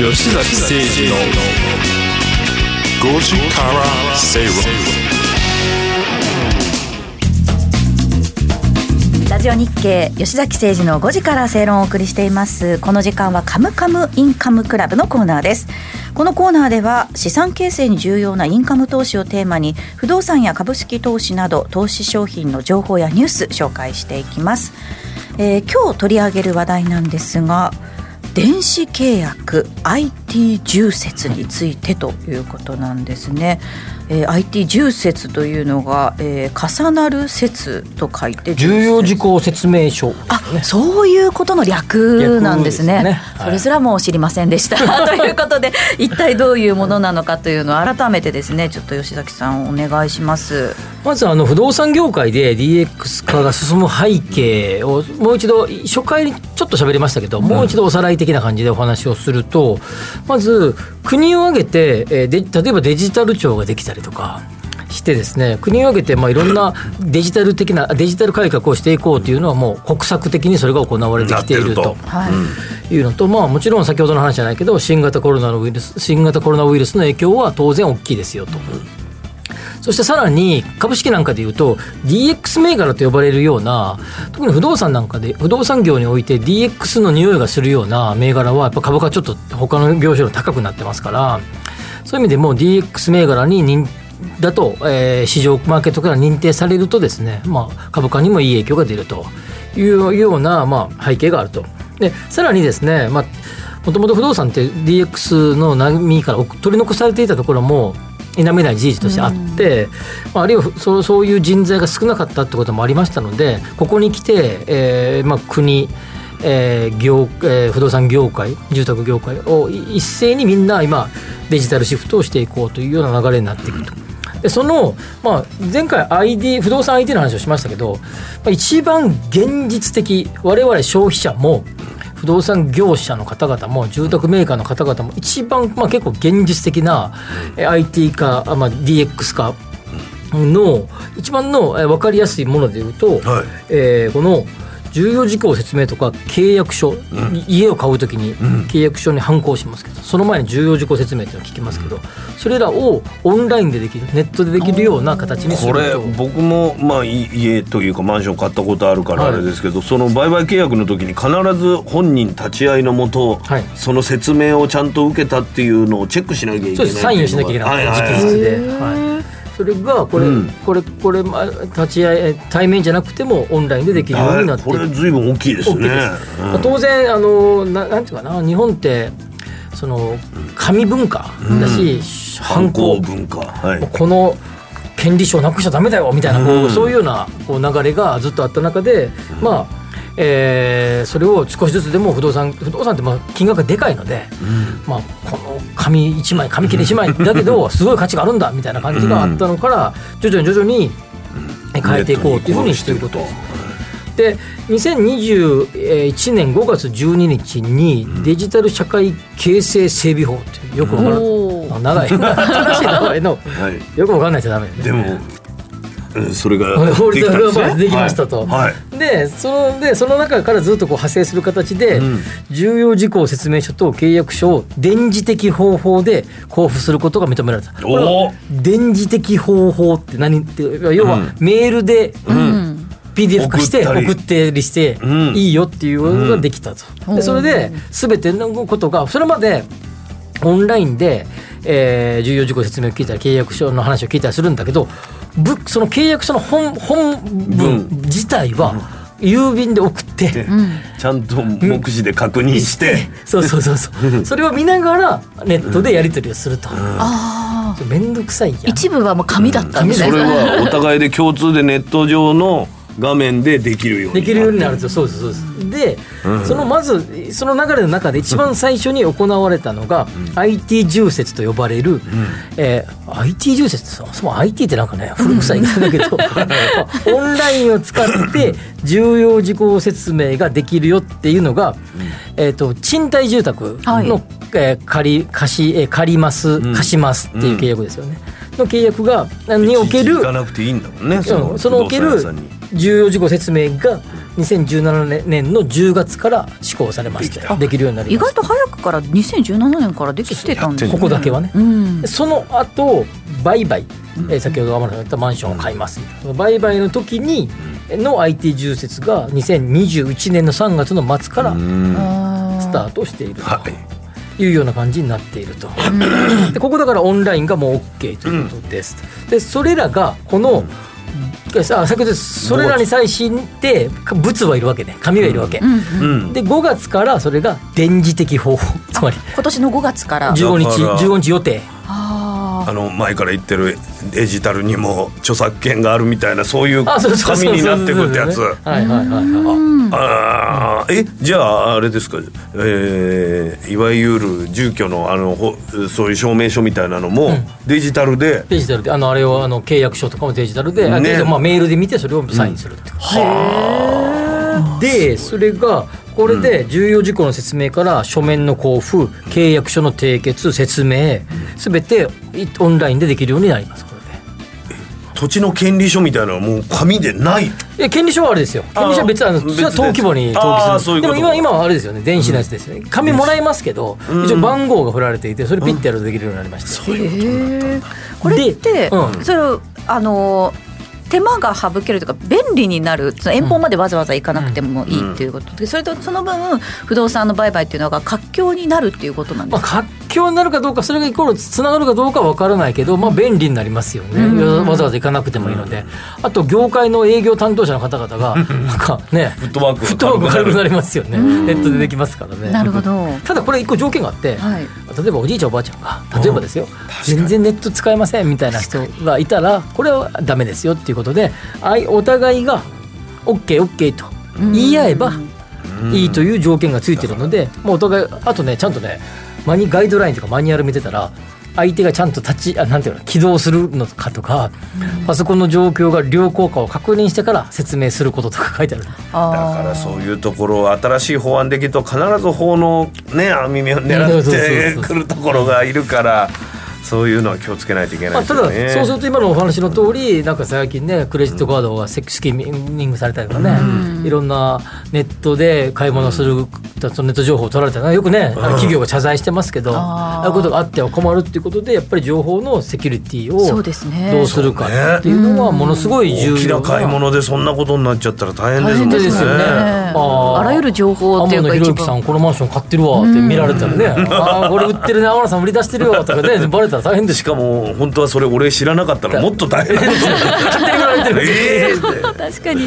吉崎誠二の5時から正論ラジオ日経吉崎誠二の5時から正論をお送りしています。この時間はカムカムインカムクラブのコーナーです。このコーナーでは資産形成に重要なインカム投資をテーマに不動産や株式投資など投資商品の情報やニュース紹介していきます、えー、今日取り上げる話題なんですが電子契約 IT 重説についてということなんですね。えー、IT 重説というのが、えー、重なる説と書いて重要事項説明書、ね、あそういうことの略なんですね、ね。はい、それすらも知りませんでした。ということで一体どういうものなのかというのを改めてですねちょっと吉崎さんお願いします。まずあの不動産業界で DX 化が進む背景をもう一度初回にちょっと喋りましたけど、もう一度おさらい的な感じでお話をするとまず国を挙げて、えー、で例えばデジタル庁ができたりとかしてですね国を挙げてまあいろんなデジタル的なデジタル改革をしていこうというのはもう国策的にそれが行われてきていると。いうのと、まあ、もちろん先ほどの話じゃないけど新型コロナのウイルス新型コロナウイルスの影響は当然大きいですよと。そしてさらに株式なんかでいうと DX 銘柄と呼ばれるような特に不動産なんかで不動産業において DX の匂いがするような銘柄はやっぱ株価ちょっと他の業種より高くなってますからそういう意味でも DX 銘柄に認だと、えー、市場マーケットから認定されるとですね、まあ、株価にもいい影響が出るというような、まあ、背景があると。でさらにですね、まあもともと不動産って DX の波から取り残されていたところも否めない事実としてあって、うん、あるいはそうそういう人材が少なかったってこともありましたのでここに来て、えーまあ、国えー業えー、不動産業界住宅業界を一斉にみんな今デジタルシフトをしていこうというような流れになっていくと。でその、まあ、前回 ID 不動産 IT の話をしましたけど、まあ、一番現実的我々消費者も不動産業者の方々も住宅メーカーの方々も一番、まあ、結構現実的な IT 化、まあ、DX 化の一番の分かりやすいものでいうと、はい、えー、この重要事項説明とか契約書、うん、家を買うときに契約書に反抗しますけど、その前に重要事項説明っていうのを聞きますけど、それらをオンラインでできるネットでできるような形にするこれ僕も、まあ、家というかマンション買ったことあるからあれですけど、はい、その売買契約の時に必ず本人立ち会いのもと、はい、その説明をちゃんと受けたっていうのをチェックしなきゃいけないそうです。サインをしなきゃいけない、はい、直筆で。はいそれがこれ、うん、これこれ立ち会い対面じゃなくてもオンラインでできるようになって。これずいぶん大きいです。ね。うん、当然あのななんていうかな日本ってその紙文化だし、犯行文化、はい、この権利書なくしちゃダメだよみたいなこう、そういうようなこう流れがずっとあった中で、まあえー、それを少しずつでも不動産不動産ってまあ金額がでかいので、うん、まあ、この紙1枚紙切れ1枚だけど すごい価値があるんだみたいな感じがあったのから徐々に徐々に変えていこうというふうにしていること。です。で2021年5月12日にデジタル社会形成整備法っていうよくわからない長い。新しい名前の、はい、よくわかんないじゃダメ、ね、でもそれが法律ができましたと。はい、でそのでその中からずっとこう派生する形で、うん、重要事項説明書と契約書を電磁的方法で交付することが認められた。電磁的方法って何って要はメールで、うん。PDF 化して送ってりしていいよっていうのができたと。でそれで全てのことがそれまでオンラインで、えー、重要事項説明を聞いたり契約書の話を聞いたりするんだけどその契約書の本本文自体は、郵便で送って、ちゃんと目視で確認して、そうそうそうそう。それを見ながらネットでやり取りをすると。ああ面倒くさい一部はもう紙だったんですそれはお互いで共通でネット上の画面でできるようにできるようになるとそうですそうです。で、うん、そのまずその流れの中で一番最初に行われたのが、うん、IT 重説と呼ばれる、うん、えー、IT 重説ってそもそも IT ってなんかね古臭いんだけどオンラインを使って重要事項説明ができるよっていうのが、えーと、賃貸住宅の、はい、えー、借り貸し、えー、借ります貸しますっていう契約ですよね。の契約がにおける行かなくていいんだもんねそのそのおける重要事項説明が2017年の10月から施行されましてできるようになりまし意外と早くから2017年からできてたんですね。ここだけはね、うん、その後売買、えー、先ほど天野さん言ったマンションを買います、うん、売買の時にの IT 重説が2021年の3月の末からスタートしていると。いうような感じになっていると。でここだからオンラインがもう OK ということです。でそれらがこの、さ先ほどそれらに際して物はいるわけね。紙はいるわけ、うんうん、で5月からそれが電磁的方法。つまり今年の5月から。15日15日予定。あの前から言ってるデジタルにも著作権があるみたいなそういう紙になってくってやつ。はいはいはいはい。ああえじゃああれですか、えー、いわゆる住居のあのほそういう証明書みたいなのもデジタルで、デジタルで。あのあれをあの契約書とかもデジタルで、ね、まあメールで見てそれをサインするって。う。ん、でそれがこれで重要事項の説明から書面の交付契約書の締結説明すべてオンラインでできるようになります土地の権利書みたいなのはもう紙でないいや権利書はあれですよ。権利書は別あのそれは登記簿に登記する。でも今今はあれですよね。電子のやつですよね、紙もらえますけど、一応番号が振られていてそれピッてやるとできるようになりました、そういうこれって、それあの手間が省けるというか便利になるその遠方までわざわざ行かなくてもいいっていうことで、それとその分不動産の売買っていうのが活況になるっていうことなんですか、まあ、活況になるかどうかそれがイコールつながるかどうかは分からないけど、まあ、便利になりますよね、うん、わざわざ行かなくてもいいので、あと業界の営業担当者の方々がなんかねフットワークフットワーク軽くなりますよね、ネットでできますからね。なるほど。ただこれ一個条件があって、はい、例えばおじいちゃんおばあちゃんが例えばですよ、全然ネット使えませんみたいな人がいたらこれはダメですよっていうことでお互いが OKOK と言い合えばいいという条件がついてるのでもうお互いあとねちゃんとねマニガイドラインとかマニュアル見てたら相手がちゃんと立ちあなんていうの起動するのかとか、うん、パソコンの状況が良好かを確認してから説明することとか書いてある。だからそういうところ新しい法案できると必ず法のね網目を狙ってくるところがいるから。そういうのは気をつけないといけない、ね、ただそうすると今のお話の通りなんか最近ねクレジットカードがセスキミングされたりとかね、うん、いろんなネットで買い物する、うん、ネット情報を取られたらよくね、うん、企業が謝罪してますけどああいうことがあっては困るっていうことでやっぱり情報のセキュリティをどうするかっていうのはものすごい重要な、大きな買い物でそんなことになっちゃったら大変ですね。ですよね。ああらゆる情報っていうかひろゆきさんこのマンション買ってるわって見られたらね、ああこれ売ってるね。天野さん売り出してるよとかね。バレたら大変ですしかも本当はそれ俺知らなかったらもっと大変ですよ。えー、確かに。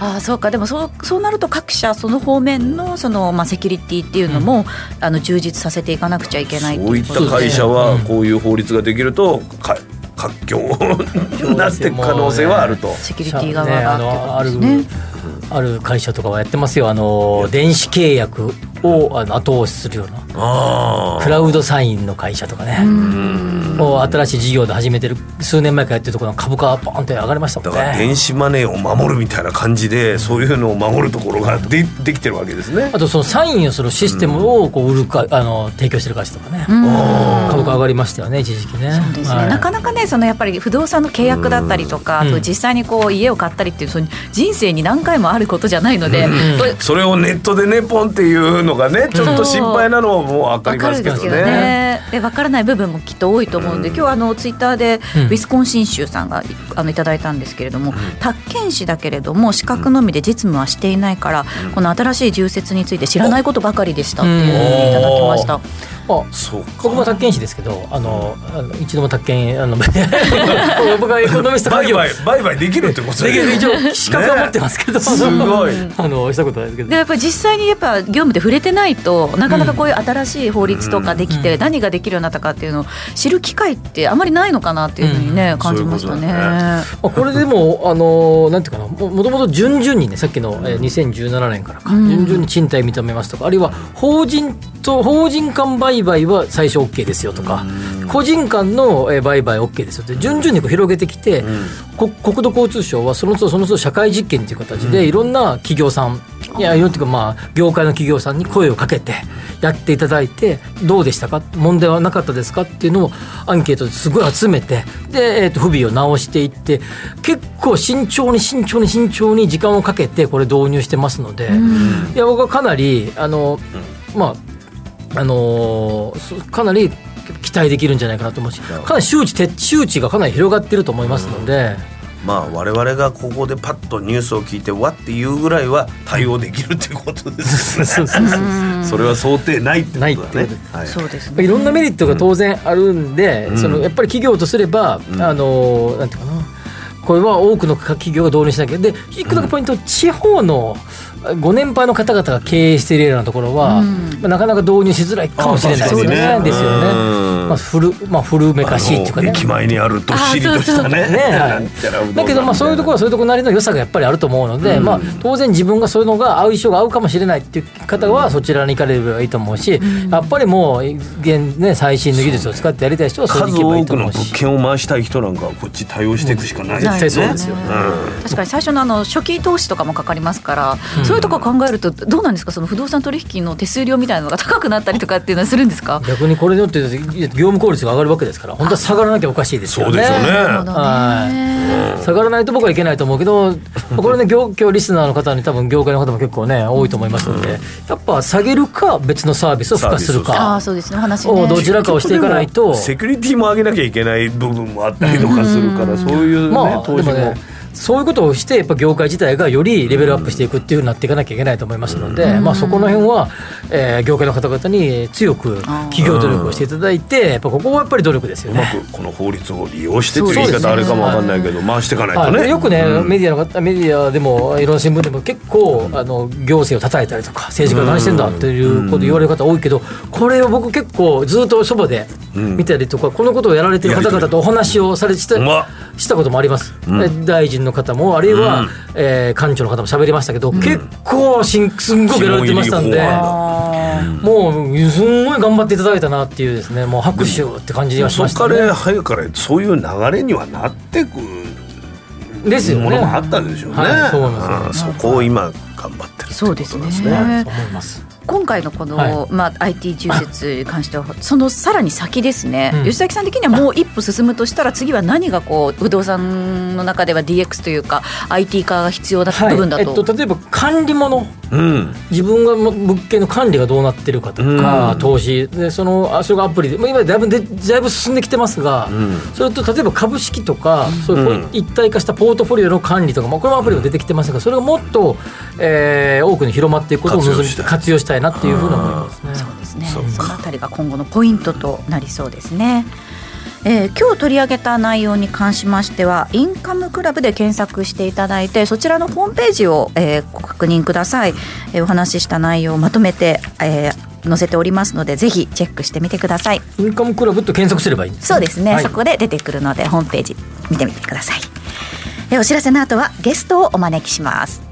ああそうか。でもそうそうなると各社その方面のその、まあ、セキュリティっていうのも、うん、あの充実させていかなくちゃいけないそういった会社はこういう法律ができるとか活況になっていく可能性はあると。セキュリティ側がってことですね。ある会社とかはやってますよ。あの電子契約をあの後押しするような。クラウドサインの会社とかね。もう新しい事業で始めてる数年前からやってるところの株価がポンって上がりましたもんね。だから電子マネーを守るみたいな感じでそういうのを守るところがで できてるわけですね。あとそのサインをするシステムをこう売るかあの提供してる会社とかね株価上がりましたよね一時期ね。そうですね、はい、なかなかねそのやっぱり不動産の契約だったりとかあと実際にこう家を買ったりっていうその人生に何回もあることじゃないので、それをネットでねポンっていうのがねちょっと心配なのはもう分かりますけどね。ね。で分からない部分もきっと多いと思うんで、うん、今日あのツイッターでウィスコンシン州さんがあのいただいたんですけれども、うん、宅建士だけれども資格のみで実務はしていないから、うん、この新しい重説について知らないことばかりでしたっていうふうにいただきました。あそう僕も宅建士ですけどあの、あの一度も宅建あの 僕はエコノミスト売買売買できるってことできる一応資格は持ってますけど、ね、すごい。あのしたことないですけど。でやっぱり実際にやっぱ業務で触れてないとなかなかこういう新しい法律とかできて、何ができるようになったかっていうのを知る機会ってあまりないのかなっていうふうにね、感じましたね。ね。これでもあのなんていうかなもともと順々にねさっきの、えー、2017年からか、順々に賃貸認めますとかあるいは法人と法人間売買は最初 OK ですよとか個人間の売買 OK ですよって順々にこう広げてきて、国土交通省はその都度その都度社会実験という形でいろんな企業さんいやいうかまあ業界の企業さんに声をかけてやっていただいてどうでしたか？問題はなかったですか？っていうのをアンケートですごい集めてで、えー、と不備を直していって結構慎重に慎重に慎重に時間をかけてこれ導入してますので、いや僕はかなりあの、まああのかなり期待できるんじゃないかなと思うしかなり周知周知がかなり広がってると思いますので。まあ我々がここでパッとニュースを聞いてわっていうぐらいは対応できるっていうことですね。それは想定ないってことだね。はい、そうですね。いろんなメリットが当然あるんで、うん、そのやっぱり企業とすれば、うん、あのなんていうかな。これは多くの企業が導入しなきゃで一個だけポイント、うん、地方のご年配の方々が経営しているようなところは、うん、まあ、なかなか導入しづらいかもしれないですよね。ですよね。まあ古まあ古めかしいっていうかね。駅前にあるどっしりとしたね。ね はい、だけどまあそういうところはそういうところなりの良さがやっぱりあると思うので、うん、まあ当然自分がそういうのが合う衣装が合うかもしれないっていう方はそちらに行かれればいいと思うし、うん、やっぱりもう現ね最新の技術を使ってやりたい人はそれに行けばいいと思うし。数多くの物件を回したい人なんかはこっち対応していくしかないですね。確かに最初のあの初期投資とかもかかりますから、そういうところ考えるとどうなんですか？その不動産取引の手数料みたいなのが高くなったりとかっていうのはするんですか？逆にこれによって業務効率が上がるわけですから本当は下がらなきゃおかしいですよね。そうですよね。はい。下がらないと僕はいけないと思うけど これね業況リスナーの方に多分業界の方も結構ね多いと思いますので、やっぱ下げるか別のサービスを付加するかあそうですね。話ね。どちらかをしていかないと。セキュリティも上げなきゃいけない部分もあったりとかするから、そういうね、まあ、投資も。ねそういうことをして、やっぱ業界自体がよりレベルアップしていくっていうふうになっていかなきゃいけないと思いますので、まあ、そこの辺は、えー、業界の方々に強く企業努力をしていただいて、やっぱここはやっぱり努力ですよね。この法律を利用してっていう言い方あれかもわかんないけど、回していかないとね。よくね、メディアの方、メディアでも、いろんな新聞でも結構、あの行政を叩いたりとか、政治家何してんだっていうこと言われる方多いけど、これを僕結構ずっとそばで見たりとか、このことをやられてる方々とお話をされてしたこともあります。大臣の方もあるいはは、うん、えー、館長の方も喋りましたけど、うん、結構しんすんごくやられてましたんで、もうすんごい頑張っていただいたなっていうですねもう拍手って感じがしましたね。そこから早からそういう流れにはなってくですよね。ものもあったんでしょうね。はい、そうなんです、ね、そこを今頑張ってるってことですね。そう思います。今回のこの、はい、まあ、IT 重説に関してはそのさらに先ですね、うん、吉崎さん的にはもう一歩進むとしたら次は何がこう不動産の中では DX というか IT 化が必要な部分だと、はい、えっと、例えば管理物、うん、自分が物件の管理がどうなってるかとか、うん、投資。でそのあそれがアプリで、まあ、今だいぶでだいぶ進んできてますが、それと例えば株式とかそういう一体化したポートフォリオの管理とか、まあ、これもアプリが出てきてますがそれがもっと、えー、多くに広まっていくことを望み活用したいなっていうふうに思いますね。そうですね。そのあたりが今後のポイントとなりそうですね。えー、今日取り上げた内容に関しましてはインカムクラブで検索していただいてそちらのホームページを、えー、ご確認ください、えー、お話しした内容をまとめて、えー、載せておりますのでぜひチェックしてみてください。インカムクラブと検索すればいいんです、ね、そうですね、はい、そこで出てくるのでホームページ見てみてください、えー、お知らせの後はゲストをお招きします。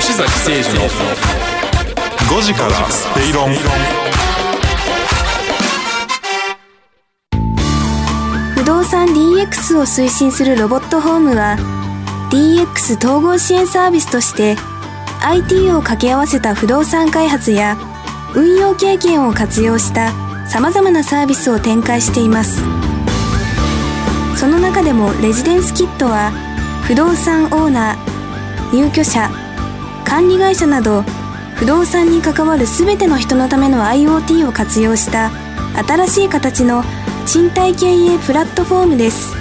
吉崎誠二の5時からスペイロン。不動産 DX を推進するロボットホームは DX 統合支援サービスとして IT を掛け合わせた不動産開発や運用経験を活用したさまざまなサービスを展開しています。その中でもレジデンスキットは不動産オーナー入居者管理会社など不動産に関わる全ての人のための IoT を活用した新しい形の賃貸経営プラットフォームです。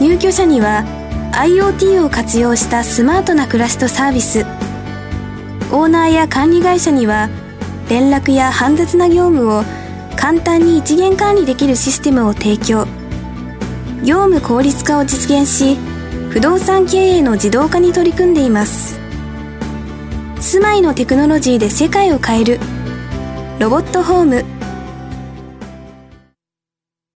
入居者には IoT を活用したスマートな暮らしとサービス。オーナーや管理会社には連絡や煩雑な業務を簡単に一元管理できるシステムを提供。業務効率化を実現し不動産経営の自動化に取り組んでいます。住まいのテクノロジーで世界を変える。ロボットホーム